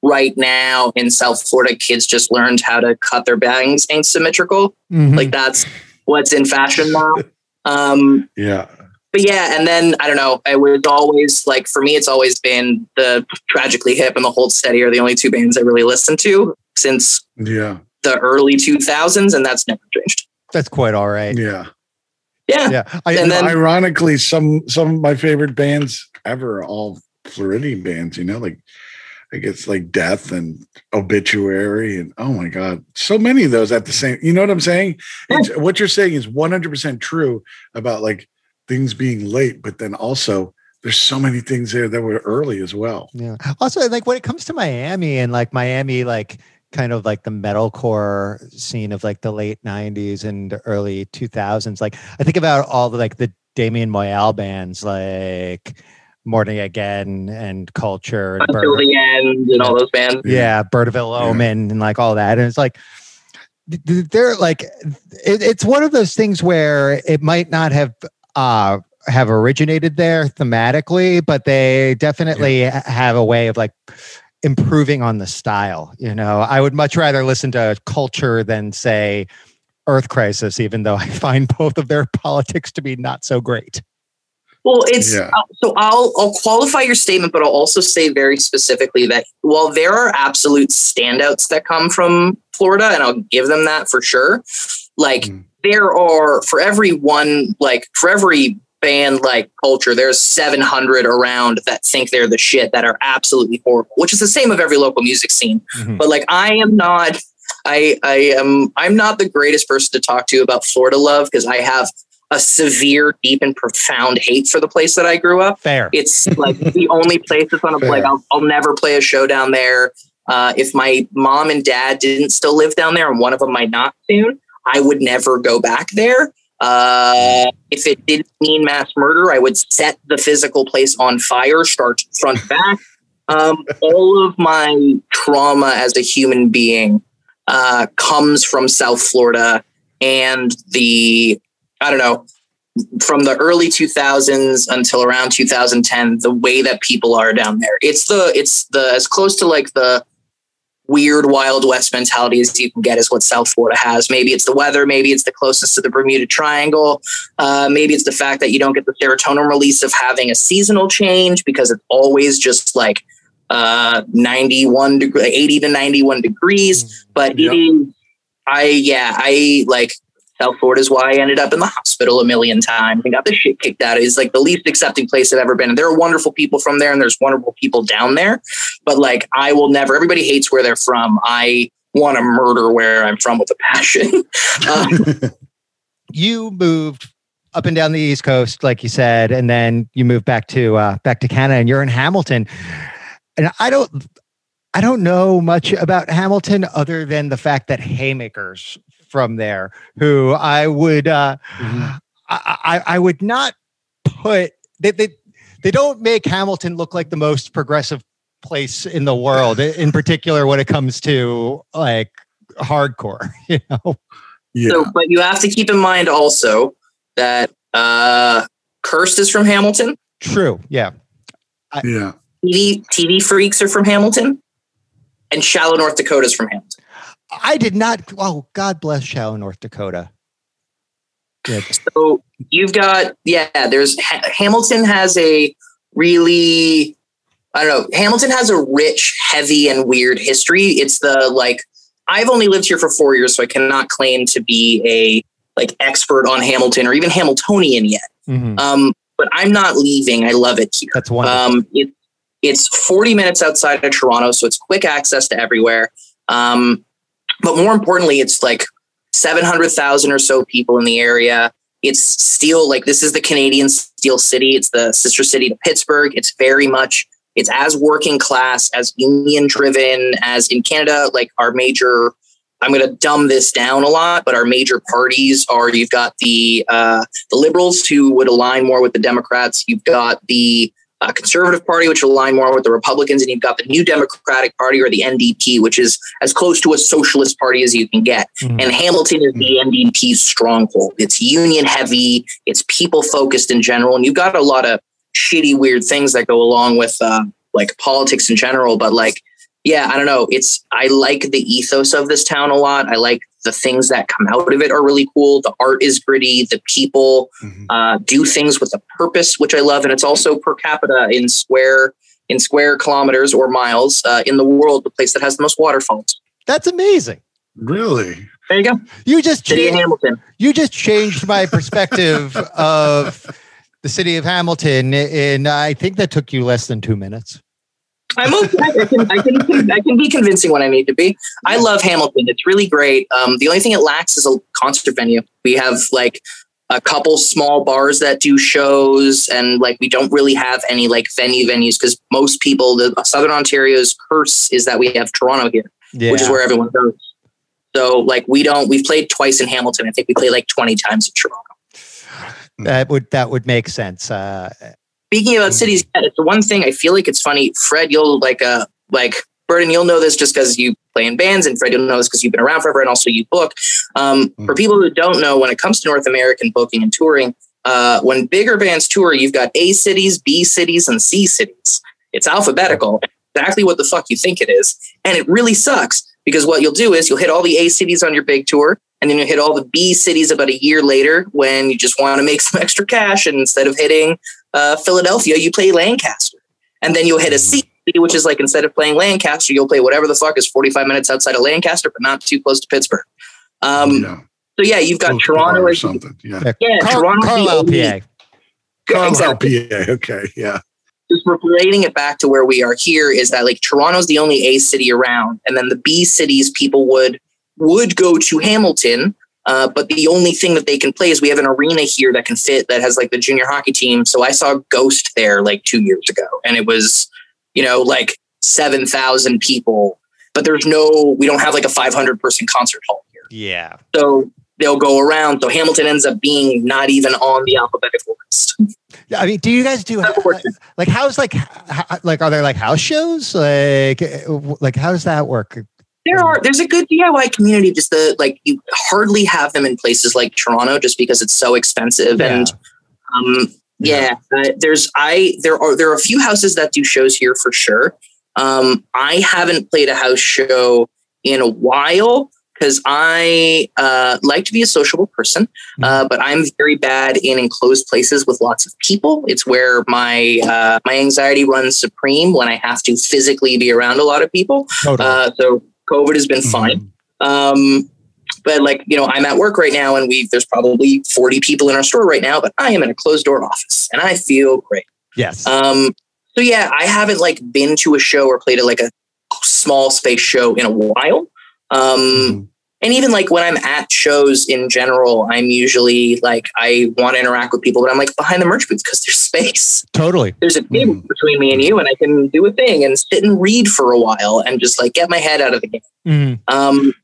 right now in South Florida, kids just learned how to cut their bangs asymmetrical. Mhm. Like that's what's in fashion now. [laughs] Um, Yeah. But yeah, and then I don't know. It was always like for me, it's always been the Tragically Hip and the Hold Steady are the only two bands I really listened to since Yeah. the early 2000s, and that's never changed. That's quite all right. Yeah. Yeah, Yeah. I, And then- Ironically, some some of my favorite bands ever are all Floridian bands, you know, like I guess like Death and Obituary and oh my god, so many of those at the same. You know what I'm saying? It's, what you're saying is 100% true about like things being late, but then also there's so many things there that were early as well. Yeah. Also, like when it comes to Miami and like Miami, like kind of like the metalcore scene of like the late 90s and early 2000s like i think about all the like the damien moyal bands like morning again and culture and until the end and all those bands yeah bird of ill omen and like all that and it's like they're like it, it's one of those things where it might not have uh have originated there thematically but they definitely yeah. have a way of like improving on the style. You know, I would much rather listen to culture than say Earth Crisis, even though [laughs] I find both of their politics to be not so great. Well, it's yeah. uh, so I'll I'll qualify your statement, but I'll also say very specifically that while there are absolute standouts that come from Florida, and I'll give them that for sure. Like mm. There are for every one, like for every band like culture there's 700 around that think they're the shit that are absolutely horrible which is the same of every local music scene. Mm-hmm. but like i am not i i am i'm not the greatest person to talk to about florida love because i have a severe deep and profound hate for the place that i grew up. Fair. It's like the [laughs] only place that's on a like I'll, I'll never play a show down there. Uh, if my mom and dad didn't still live down there and one of them might not soon i would never go back there uh, if it didn't mean mass murder, I would set the physical place on fire, start front back. Um, all of my trauma as a human being uh, comes from South Florida and the, I don't know, from the early 2000s until around 2010, the way that people are down there. It's the, it's the, as close to like the, weird Wild West mentality as you can get is what South Florida has. Maybe it's the weather, maybe it's the closest to the Bermuda Triangle, uh, maybe it's the fact that you don't get the serotonin release of having a seasonal change because it's always just like uh, 91 degree, 80 to 91 degrees. Mm, but yep. it I, yeah, I like South Florida is why I ended up in the hospital a million times and got the shit kicked out. It's like the least accepting place I've ever been. And there are wonderful people from there and there's wonderful people down there. But like, I will never, everybody hates where they're from. I want to murder where I'm from with a passion. [laughs] um, [laughs] you moved up and down the East Coast, like you said, and then you moved back to, uh, back to Canada and you're in Hamilton. And I don't, I don't know much about Hamilton other than the fact that Haymakers from there who I would uh, mm-hmm. I, I would not put they, they they don't make Hamilton look like the most progressive place in the world, in particular when it comes to like hardcore, [laughs] you know. Yeah. So, but you have to keep in mind also that uh Cursed is from Hamilton. True. Yeah. I, yeah. TV TV freaks are from Hamilton, and Shallow, North Dakota is from Hamilton. I did not. Oh, God bless Shallow, North Dakota. Good. So you've got yeah. There's Hamilton has a really I don't know. Hamilton has a rich, heavy, and weird history. It's the like I've only lived here for four years, so I cannot claim to be a like expert on Hamilton or even Hamiltonian yet. Mm-hmm. Um, but I'm not leaving. I love it here. That's wonderful. Um, it, it's 40 minutes outside of Toronto, so it's quick access to everywhere. Um, but more importantly, it's like 700,000 or so people in the area. It's steel, like this is the Canadian steel city. It's the sister city to Pittsburgh. It's very much, it's as working class, as union driven as in Canada, like our major, I'm going to dumb this down a lot, but our major parties are you've got the uh, the liberals who would align more with the Democrats. You've got the uh, Conservative Party, which align more with the Republicans, and you've got the New Democratic Party or the NDP, which is as close to a socialist party as you can get. Mm-hmm. And Hamilton is the NDP's stronghold. It's union heavy, it's people focused in general, and you've got a lot of shitty, weird things that go along with uh, like politics in general. But like, yeah, I don't know. It's I like the ethos of this town a lot. I like the things that come out of it are really cool. The art is gritty. The people mm-hmm. uh, do things with a purpose, which I love, and it's also per capita in square in square kilometers or miles uh, in the world, the place that has the most waterfalls. That's amazing. Really? There you go. You just changed, Hamilton. You just changed my perspective [laughs] of the city of Hamilton, and I think that took you less than two minutes. I'm okay. I can, I can, I can be convincing when I need to be. I love Hamilton. It's really great. Um, the only thing it lacks is a concert venue. We have like a couple small bars that do shows, and like we don't really have any like venue venues because most people, the Southern Ontario's curse is that we have Toronto here. Yeah. which is where everyone goes. So like we don't we've played twice in Hamilton. I think we played like 20 times in Toronto. that would that would make sense. Uh, Speaking about cities, it's the one thing I feel like it's funny. Fred, you'll like uh like Berdan, you'll know this just because you play in bands, and Fred, you'll know this because you've been around forever, and also you book. Um, For people who don't know, when it comes to North American booking and touring, uh, when bigger bands tour, you've got A cities, B cities, and C cities. It's alphabetical, exactly what the fuck you think it is, and it really sucks because what you'll do is you'll hit all the A cities on your big tour, and then you'll hit all the B cities about a year later when you just want to make [laughs] some extra cash, and instead of hitting uh, Philadelphia, you play Lancaster, and then you'll hit a C city, which is like instead of playing Lancaster, you'll play whatever the fuck is 45 minutes outside of Lancaster, but not too close to Pittsburgh. Um, yeah. So yeah, you've got Close Toronto or something. Yeah. yeah, Yeah, Car- Toronto's the Carlisle, PA. Carlisle, exactly. PA. Okay. Yeah. just relating it back to where we are here is that like Toronto's the only A city around, and then the B cities people would would go to Hamilton. Uh, but the only thing that they can play is we have an arena here that can fit that has like the junior hockey team. So I saw Ghost there like two years ago, and it was you know like seven thousand people. But there's no, we don't have like a 500 person concert hall here. Yeah. So they'll go around. So Hamilton ends up being not even on the alphabetical list. Yeah, I mean, do you guys do Unfortunate. like how's like how, like are there like house shows like like how does that work? There are there's a good DIY community. Just the like you hardly have them in places like Toronto, just because it's so expensive. Yeah. And um, yeah, uh, there's I there are there are a few houses that do shows here for sure. Um, I haven't played a house show in a while because I uh, like to be a sociable person, uh, but I'm very bad in enclosed places with lots of people. It's where my uh, my anxiety runs supreme when I have to physically be around a lot of people. Totally. Uh, so COVID has been fine. Um, but like, you know, I'm at work right now and we there's probably 40 people in our store right now, but I am in a closed door office and I feel great. yes. Um, so yeah, I haven't like been to a show or played at like a small space show in a while. Um, Mm-hmm. And even like when I'm at shows in general, I'm usually like I want to interact with people, but I'm like behind the merch booth because there's [laughs] space totally. there's a table Mhm. between me and you, and I can do a thing and sit and read for a while and just like get my head out of the game. Mhm. Um,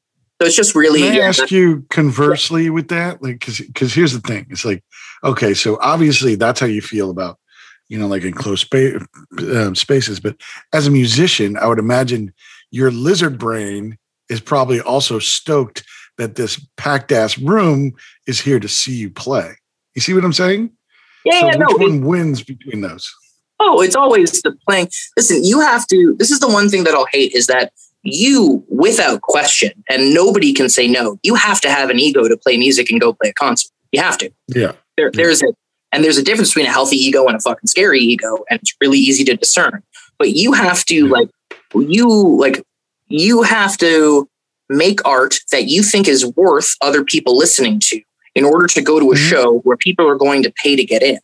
so it's just really Can I yeah, ask you [laughs] conversely with that? Like, because because here's the thing. It's like, okay, so obviously that's how you feel about, you know, like enclosed space um, spaces. But as a musician, I would imagine your lizard brain is probably also stoked that this packed ass room is here to see you play. You see what I'm saying? yeah, so yeah, no, which it- one wins between those? oh, it's always the playing. Listen, you have to. This is the one thing that I'll hate is that you, without question, and nobody can say no. You have to have an ego to play music and go play a concert. You have to. Yeah. There, there's a and there's a difference between a healthy ego and a fucking scary ego, and it's really easy to discern. But you have to like you like you have to make art that you think is worth other people listening to in order to go to a Mhm. show where people are going to pay to get in.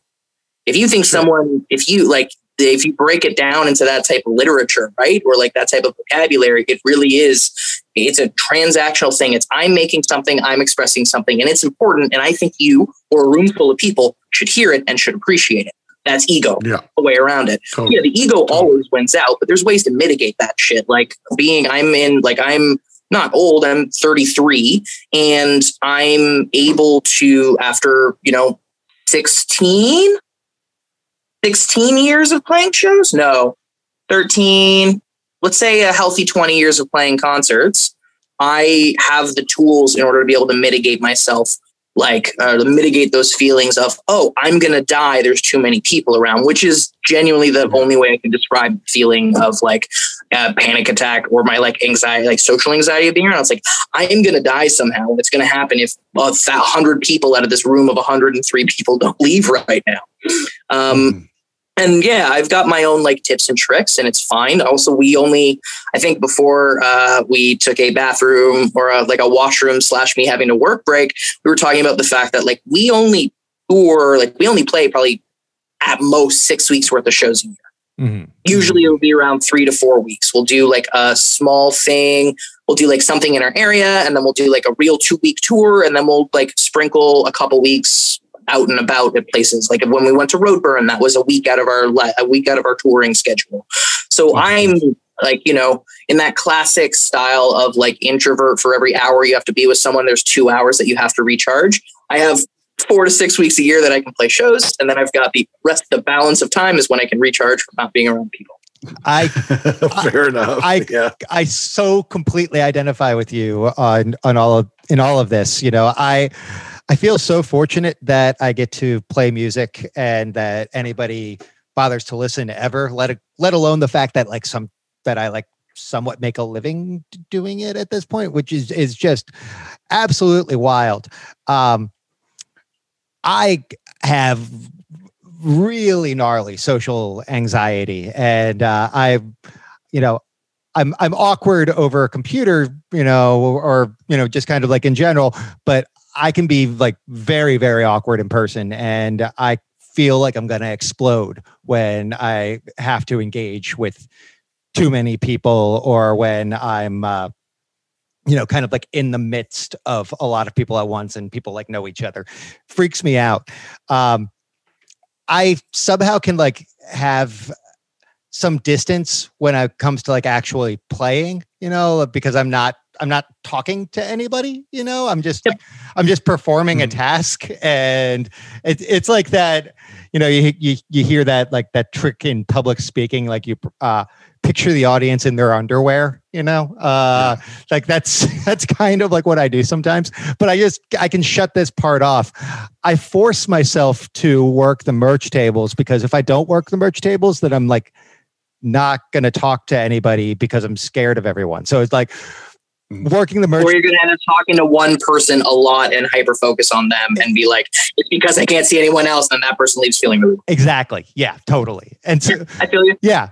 If you think Sure. someone, if you like, if you break it down into that type of literature, right, or like that type of vocabulary, it really is. It's a transactional thing. It's I'm making something, I'm expressing something, and it's important. And I think you or a room full of people should hear it and should appreciate it. That's ego. Yeah. A way around it. Totally. Yeah, the ego always wins out, but there's ways to mitigate that shit. Like being, I'm in, like I'm not old. I'm 33, and I'm able to, after you know, 16, 16 years of playing shows. No, 13. Let's say a healthy 20 years of playing concerts. I have the tools in order to be able to mitigate myself like uh, to mitigate those feelings of oh i'm gonna die there's too many people around which is genuinely the only way i can describe the feeling of like a panic attack or my like anxiety like social anxiety of being around. It's like i am gonna die somehow. It's gonna happen if a hundred people out of this room of 103 people don't leave right now. Um Mhm. And yeah, I've got my own like tips and tricks, and it's fine. Also, we only, I think, before uh, we took a bathroom or a, like a washroom slash me having a work break, we were talking about the fact that like we only tour, like we only play probably at most six weeks worth of shows a year. Mhm. Usually, it'll be around three to four weeks. We'll do like a small thing. We'll do like something in our area, and then we'll do like a real two week tour, and then we'll like sprinkle a couple weeks out and about at places. Like when we went to Roadburn, that was a week out of our li- a week out of our touring schedule. So I'm like you know in that classic style of like introvert for every hour you have to be with someone there's two hours that you have to recharge i have four to six weeks a year that i can play shows and then i've got the rest the balance of time is when i can recharge from not being around people I [laughs] fair enough. I yeah. I so completely identify with you on on all of in all of this. You know, I I feel so fortunate that I get to play music and that anybody bothers to listen ever. Let it, let alone the fact that like some that I like somewhat make a living doing it at this point, which is is just absolutely wild. Um, I have really gnarly social anxiety, and uh, I, you know, I'm I'm awkward over a computer, you know, or you know, just kind of like in general. But I can be like very very awkward in person, and I feel like I'm going to explode when I have to engage with too many people or when I'm uh, you know kind of like in the midst of a lot of people at once and people like know each other. Freaks me out. Um I somehow can like have some distance when it comes to like actually playing, you know, because I'm not I'm not talking to anybody, you know. I'm just yep. I'm just performing mm-hmm. a task and it, it's like that, you know, you, you you hear that like that trick in public speaking like you uh picture the audience in their underwear you know uh yeah. like that's [laughs] that's kind of like what i do sometimes but i just i can shut this part off i force myself to work the merch tables because if i don't work the merch tables then i'm like not going to talk to anybody because i'm scared of everyone so it's like mm. Working the merch or you're going to end up talking to one person a lot and hyper focus on them and be like it's because i can't see anyone else and that person leaves feeling really exactly yeah totally and so [laughs] i feel you yeah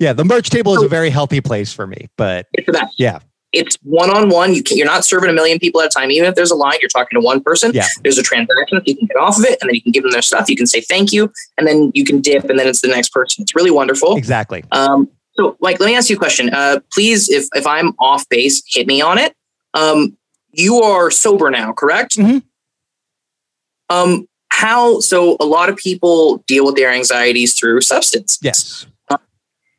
yeah, the merch table is a very healthy place for me, but it's the best. Yeah. It's one on one. You can, you're not serving a million people at a time. Even if there's a line, you're talking to one person. Yeah. There's a transaction. You can get off of it, and then you can give them their stuff. You can say thank you, and then you can dip, and then it's the next person. It's really wonderful. Exactly. Um, so, like, let me ask you a question. Uh, please, if if I'm off base, hit me on it. Um, you are sober now, correct? Mm-hmm. Um, how? So, a lot of people deal with their anxieties through substance. Yes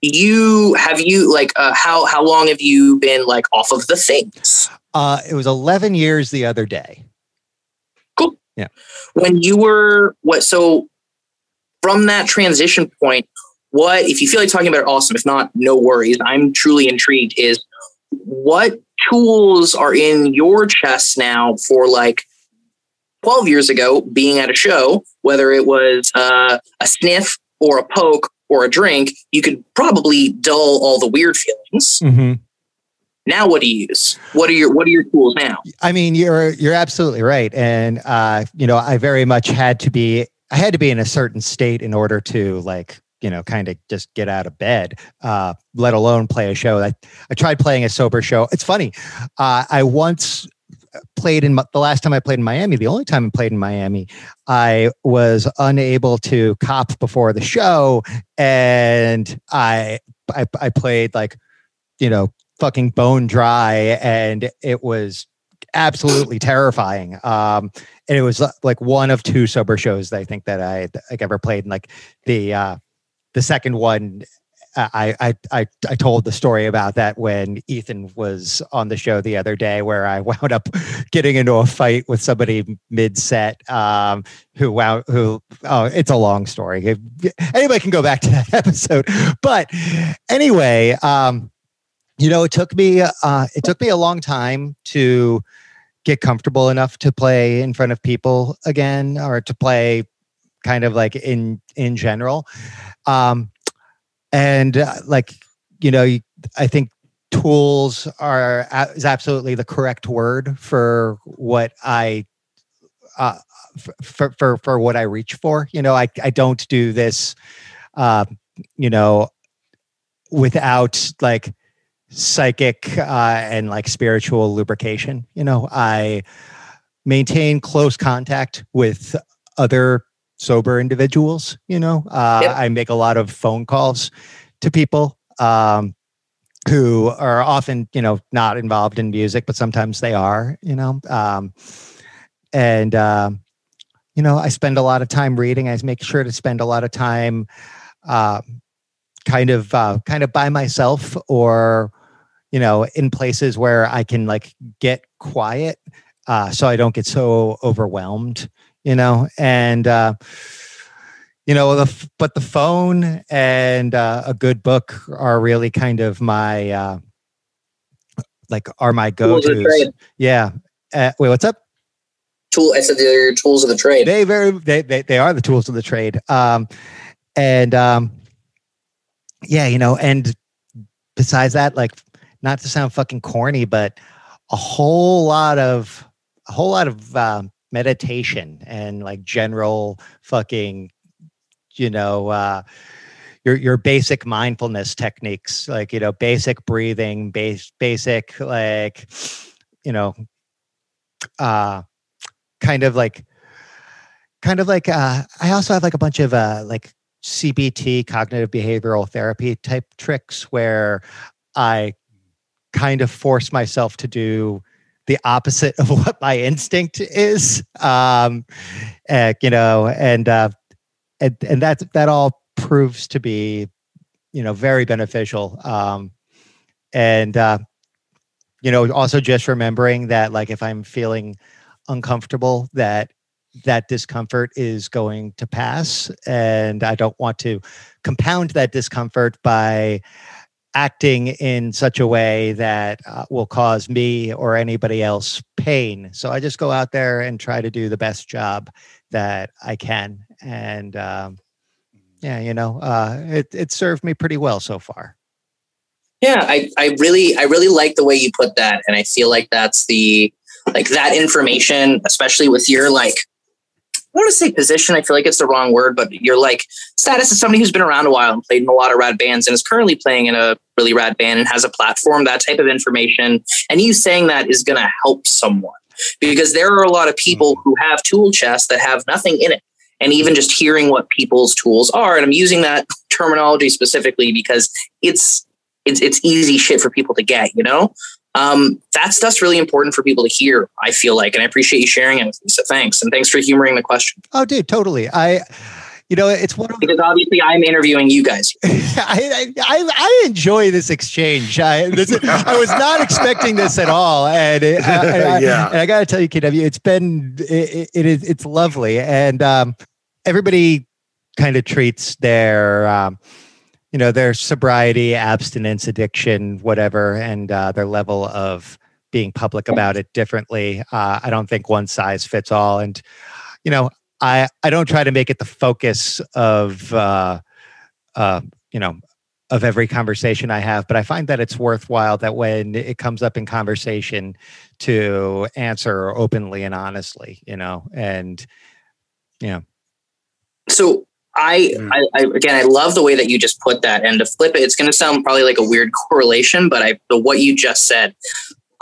you have you like uh, how how long have you been like off of the things? Uh, it was 11 years the other day. Cool. Yeah. When you were what? So from that transition point, what if you feel like talking about it? Awesome. If not, no worries. I'm truly intrigued. Is what tools are in your chest now for like 12 years ago being at a show, whether it was uh, a sniff or a poke or a drink, you could probably dull all the weird feelings. Mm-hmm. Now, what do you use? What are your What are your tools now? I mean, you're you're absolutely right, and uh, you know, I very much had to be. I had to be in a certain state in order to like you know kind of just get out of bed uh, let alone play a show I, I tried playing a sober show it's funny uh, i once played in the last time I played in Miami, the only time I played in Miami, I was unable to cop before the show, and I I, I played like you know fucking bone dry, and it was absolutely terrifying. Um, and it was like one of two sober shows that I think that I like ever played. And like the uh, the second one I, I I I told the story about that when Ethan was on the show the other day, where I [laughs] wound up getting into a fight with somebody mid set. Um, who wound who oh, it's a long story. Anybody can go back to that [laughs] episode. But anyway, um, you know, it took me uh, it took me a long time to get comfortable enough to play in front of people again, or to play kind of like in in general. Um, and uh, like you know i think tools are is absolutely the correct word for what i uh, for, for for what i reach for you know i i don't do this uh you know without like psychic uh and like spiritual lubrication you know i maintain close contact with other sober individuals. You know, uh, yep. I make a lot of phone calls to people um, who are often, you know, not involved in music, but sometimes they are. You know, um, and uh, you know, I spend a lot of time reading. I make sure to spend a lot of time. Uh, kind of uh, kind of by myself or you know in places where I can like get quiet uh, so I don't get so overwhelmed you know and uh, you know the but the phone and uh, a good book are really kind of my uh, like are my go-to's. yeah. Uh, wait what's up? Tool i said they're tools of the trade. They very they, they, they are the tools of the trade. Um and um yeah you know and besides that like not to sound fucking corny but a whole lot of a whole lot of uh, meditation and like general fucking you know uh your your basic mindfulness techniques like you know basic breathing base basic like you know uh kind of like kind of like uh i also have like a bunch of uh like cbt cognitive behavioral therapy type tricks where i kind of force myself to do the opposite of [laughs] what my instinct is. Um uh, you know and uh and, and that that all proves to be you know very beneficial. Um and uh you know also just remembering that like if i'm feeling uncomfortable that that discomfort is going to pass. And i don't want to compound that discomfort by acting in such a way that uh, will cause me or anybody else pain. So i just go out there and try to do the best job that i can. And um, yeah, you know, uh, it it served me pretty well so far. Yeah, I I really I really like the way you put that, and I feel like that's the like that information, especially with your like I want to say position. I feel like it's the wrong word, but you're like status as somebody who's been around a while and played in a lot of rad bands and is currently playing in a really rad band and has a platform. That type of information, and you saying that is going to help someone because there are a lot of people mm. who have tool chests that have nothing in it and even just hearing what people's tools are. And I'm using that terminology specifically because it's it's it's easy shit for people to get, you know? Um, that stuff's really important for people to hear, I feel like, and I appreciate you sharing it with me. So thanks. And thanks for humoring the question. Oh, dude, totally. I you know, it's one of because obviously I'm interviewing you guys. [laughs] I, I, I enjoy this exchange. I this, I was not expecting this at all, and [laughs] it, I, yeah. and I got to tell you, KW, it's been it, it is it's lovely, and um, everybody kind of treats their um, you know their sobriety abstinence addiction whatever and uh, their level of being public about it differently uh, i don't think one size fits all. And you know i i don't try to make it the focus of uh, uh, you know of every conversation i have but i find that it's worthwhile that when it comes up in conversation to answer openly and honestly you know and you know. So I, mm. I, I, again, I love the way that you just put that. And to flip it, it's going to sound probably like a weird [laughs] correlation, but I, the what you just said,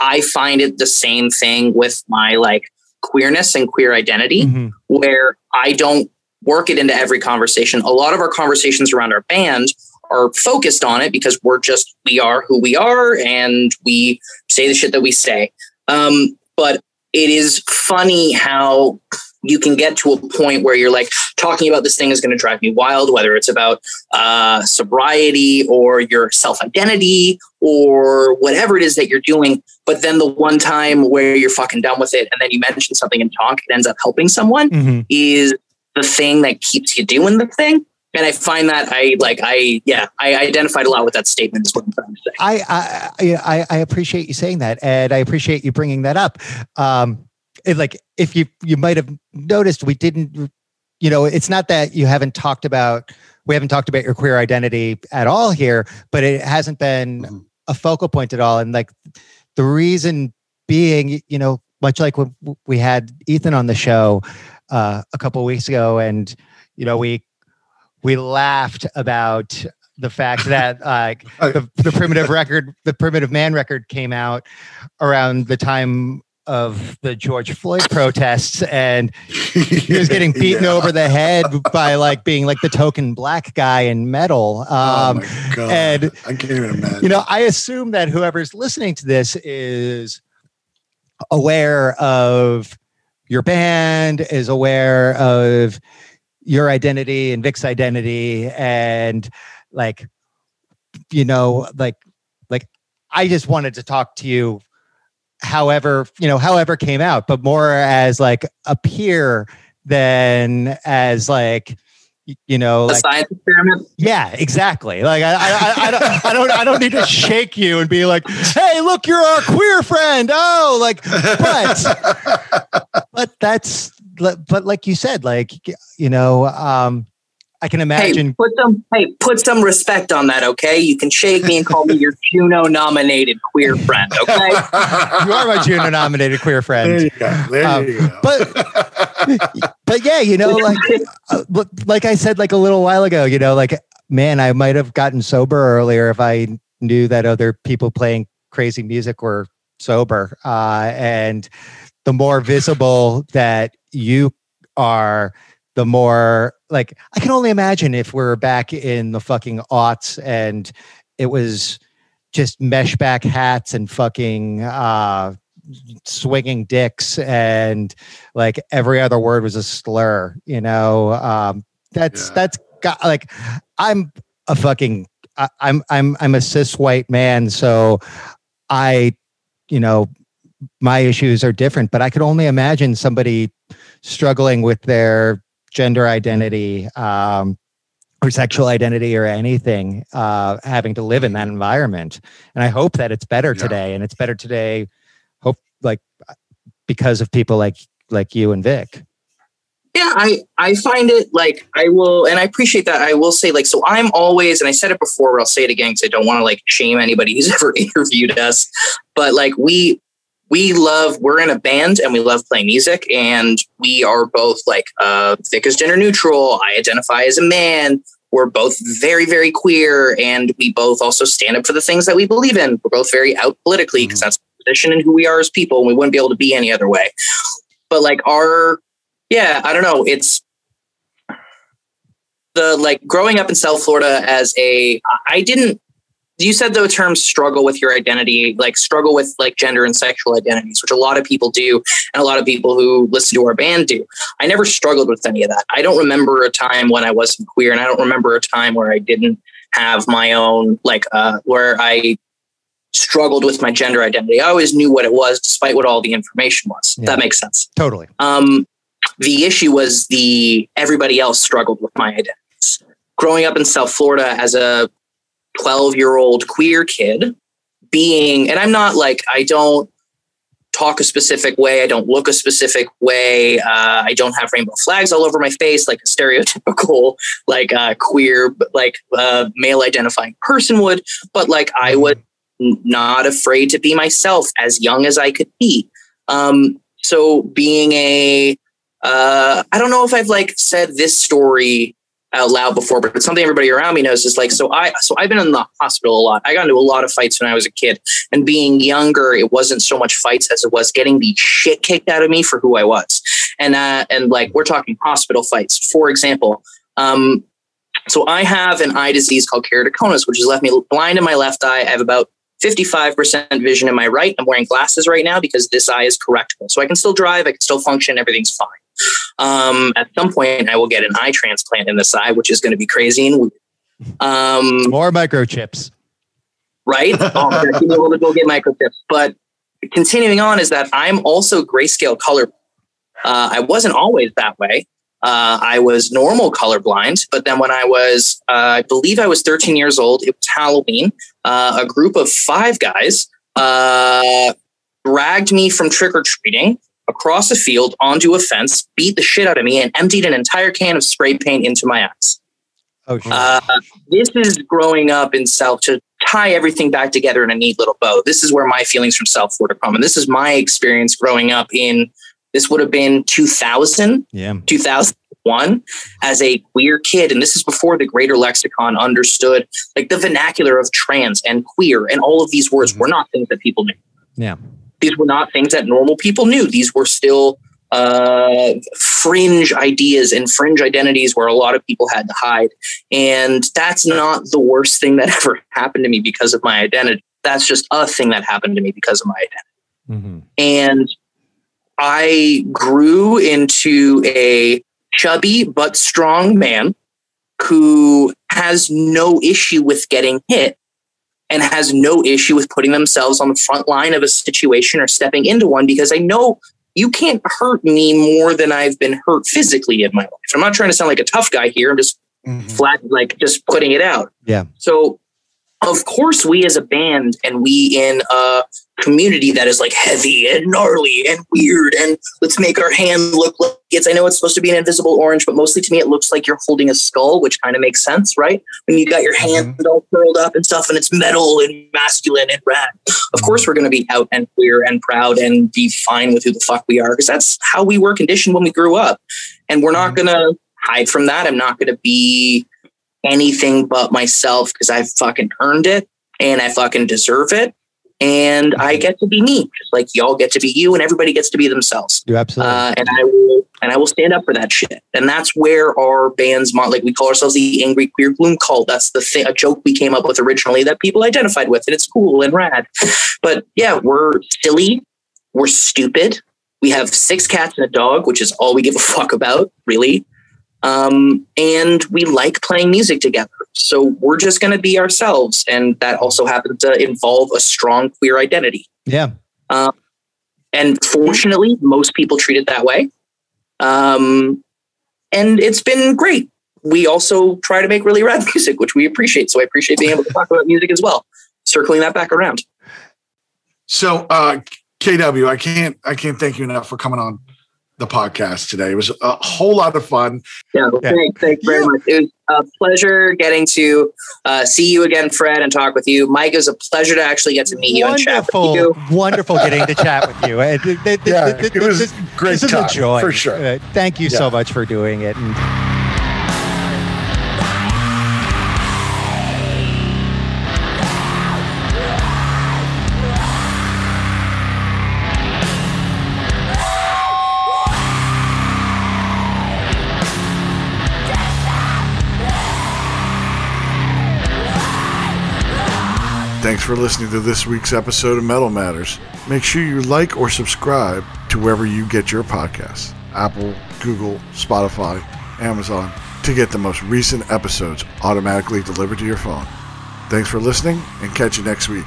I find it the same thing with my like queerness and queer identity, mm-hmm. where I don't work it into every conversation. A lot of our conversations around our band are focused on it because we're just we are who we are and we say the shit that we say. Um, but it is funny how you can get to a point where you're like talking about this thing is going to drive me wild whether it's about uh, sobriety or your self-identity or whatever it is that you're doing but then the one time where you're fucking done with it and then you mention something in talk it ends up helping someone mm-hmm. is the thing that keeps you doing the thing and I find that I like I yeah I identified a lot with that statement. Is what I'm trying to say. I I I appreciate you saying that, and I appreciate you bringing that up. Um, like if you you might have noticed we didn't you know it's not that you haven't talked about we haven't talked about your queer identity at all here but it hasn't been mm-hmm. a focal point at all and like the reason being you know much like when we had ethan on the show uh, a couple weeks ago and you know we we laughed about the fact that [laughs] uh, the, the primitive record the primitive man record came out around the time of the George Floyd protests, and he was getting [laughs] beaten yeah. over the head by like being like the token black guy in metal. Oh um, oh my God. And I can't even imagine. You know, I assume that whoever's listening to this is aware of your band, is aware of your identity and Vic's identity, and like you know, like, like I just wanted to talk to you however, you know, however came out, but more as like a peer than as like, you know, like, science experiment. yeah, exactly. Like I, I, I, I, don't, I don't, I don't need to shake you and be like, "Hey, look, you're our queer friend." Oh, like, but, but that's, but like you said, like, you know, um, I can Hey, imagine. put some hey, put some respect on that, okay? You can shake me and call me your Juno nominated queer friend, okay? [laughs] you are my Juno nominated queer there friend. you go. There Um, you go. but but yeah, you know, like uh, like I said like a little while ago, you know, like man, I might have gotten sober earlier if I knew that other people playing crazy music were sober. Uh, and the more visible that you are, the more like I can only imagine if we're back in the fucking aughts and it was just mesh back hats and fucking uh swinging dicks and like every other word was a slur you know um that's Yeah. that's got like i'm a fucking I, i'm i'm i'm a cis white man so i you know my issues are different but i could only imagine somebody struggling with their gender identity um or sexual identity or anything uh having to live in that environment and i hope that it's better Yeah. today and it's better today hope like because of people like like you and Vic. Yeah, I I find it like I will, and I appreciate that. I will say like so. I'm always, and I said it before, but I'll say it again because I don't want to like shame anybody who's [laughs] ever interviewed us. But like we we love we're in a band and we love playing music, and we are both like uh, Vic is gender neutral. I identify as a man. We're both very very queer, and we both also stand up for the things that we believe in. We're both very out politically because that's our position and who we are as people, and we wouldn't be able to be any other way. But like our yeah, I don't know. It's the like growing up in South Florida as a I didn't you said the term struggle with your identity, like struggle with like gender and sexual identities, which a lot of people do, and a lot of people who listen to our band do. I never struggled with any of that. I don't remember a time when I wasn't queer, and I don't remember a time where I didn't have my own like uh where I struggled with my gender identity. I always knew what it was, despite what all the information was. Yeah. That makes sense. Totally. Um, the issue was the everybody else struggled with my identities. Growing up in South Florida as a 12 year old queer kid, being, and I'm not like, I don't talk a specific way, I don't look a specific way, uh, I don't have rainbow flags all over my face like a stereotypical, [laughs] like uh, queer, like uh, male identifying person would, but like I was not afraid to be myself as young as I could be. Um, so being a uh, I don't know if I've like said this story out loud before, but it's something everybody around me knows. Is like so I so I've been in the hospital a lot. I got into a lot of fights when I was a kid, and being younger, it wasn't so much fights as it was getting the shit kicked out of me for who I was. And uh, and like we're talking hospital fights, for example. Um, so I have an eye disease called keratoconus, which has left me blind in my left eye. I have about 55% vision in my right. I'm wearing glasses right now because this eye is correctable. So I can still drive, I can still function, everything's fine. Um, at some point, I will get an eye transplant in this eye, which is going to be crazy and weird. Um, More microchips. right? [laughs] Oh, I'm going to be able to go get microchips. But continuing on is that I'm also grayscale color. Uh, I wasn't always that way. Uh, I was normal colorblind, but then when I was, uh, I believe I was 13 years old, it was Halloween. Uh, a group of five guys uh, dragged me from trick or treating across a field onto a fence, beat the shit out of me, and emptied an entire can of spray paint into my eyes. Oh. Uh, this is growing up in South to tie everything back together in a neat little bow. This is where my feelings from South Florida come. And this is my experience growing up in, this would have been 2000, yeah. 2001 as a queer kid. And this is before the greater lexicon understood like the vernacular of trans and queer. And all of these words Mhm. were not things that people knew. Yeah. These were not things that normal people knew. These were still uh, fringe ideas and fringe identities where a lot of people had to hide. And that's not the worst thing that [laughs] ever happened to me because of my identity. That's just a thing that happened to me because of my identity. hmm And I grew into a chubby but strong man who has no issue with getting hit and has no issue with putting themselves on the front line of a situation or stepping into one because I know you can't hurt me more than I've been hurt physically in my life. I'm not trying to sound like a tough guy here. I'm just mm-hmm. flat, like just putting it out. Yeah. So, of course, we as a band and we in a community that is like heavy and gnarly and weird and let's make our hand look like it's i know it's supposed to be an invisible orange but mostly to me it looks like you're holding a skull which kind of makes sense right? When you got your hand mm-hmm. all curled up and stuff and it's metal and masculine and rad of course we're going to be out and queer and proud and be fine with who the fuck we are because that's how we were conditioned when we grew up. And we're not mm-hmm. going to hide from that. I'm not going to be anything but myself because i've fucking earned it and i fucking deserve it and I get to be me, just like y'all get to be you, and everybody gets to be themselves. You absolutely. Uh, and I will, and I will stand up for that shit. And that's where our band's like we call ourselves the Angry Queer Gloom Cult. That's the thing, a joke we came up with originally that people identified with, and it's cool and rad. But yeah, we're silly, we're stupid. We have six cats and a dog, which is all we give a fuck about, really. Um, and we like playing music together. So we're just going to be ourselves. And that also happens to involve a strong queer identity. Yeah. Um, and fortunately, most people treat it that way. Um, and it's been great. We also try to make really rad [laughs] music, which we appreciate. So I appreciate being able to talk about music as well. Circling that back around. So, uh, KW, I can't I can't thank you enough for coming on the podcast today. It was a whole lot of fun. Yeah, well, yeah. Thanks, thanks very much. It was a pleasure getting to uh, see you again, Fred, and talk with you. Mike, it was a pleasure to actually get to meet wonderful, you and chat with you. Wonderful getting to chat with you. It, it, yeah, it, it was great this time, is a joy. For sure. Uh, thank you yeah. so much for doing it. And, Thanks for listening to this week's episode of Metal Matters. Make sure you like or subscribe to wherever you get your podcasts Apple, Google, Spotify, Amazon to get the most recent episodes automatically delivered to your phone. Thanks for listening and catch you next week.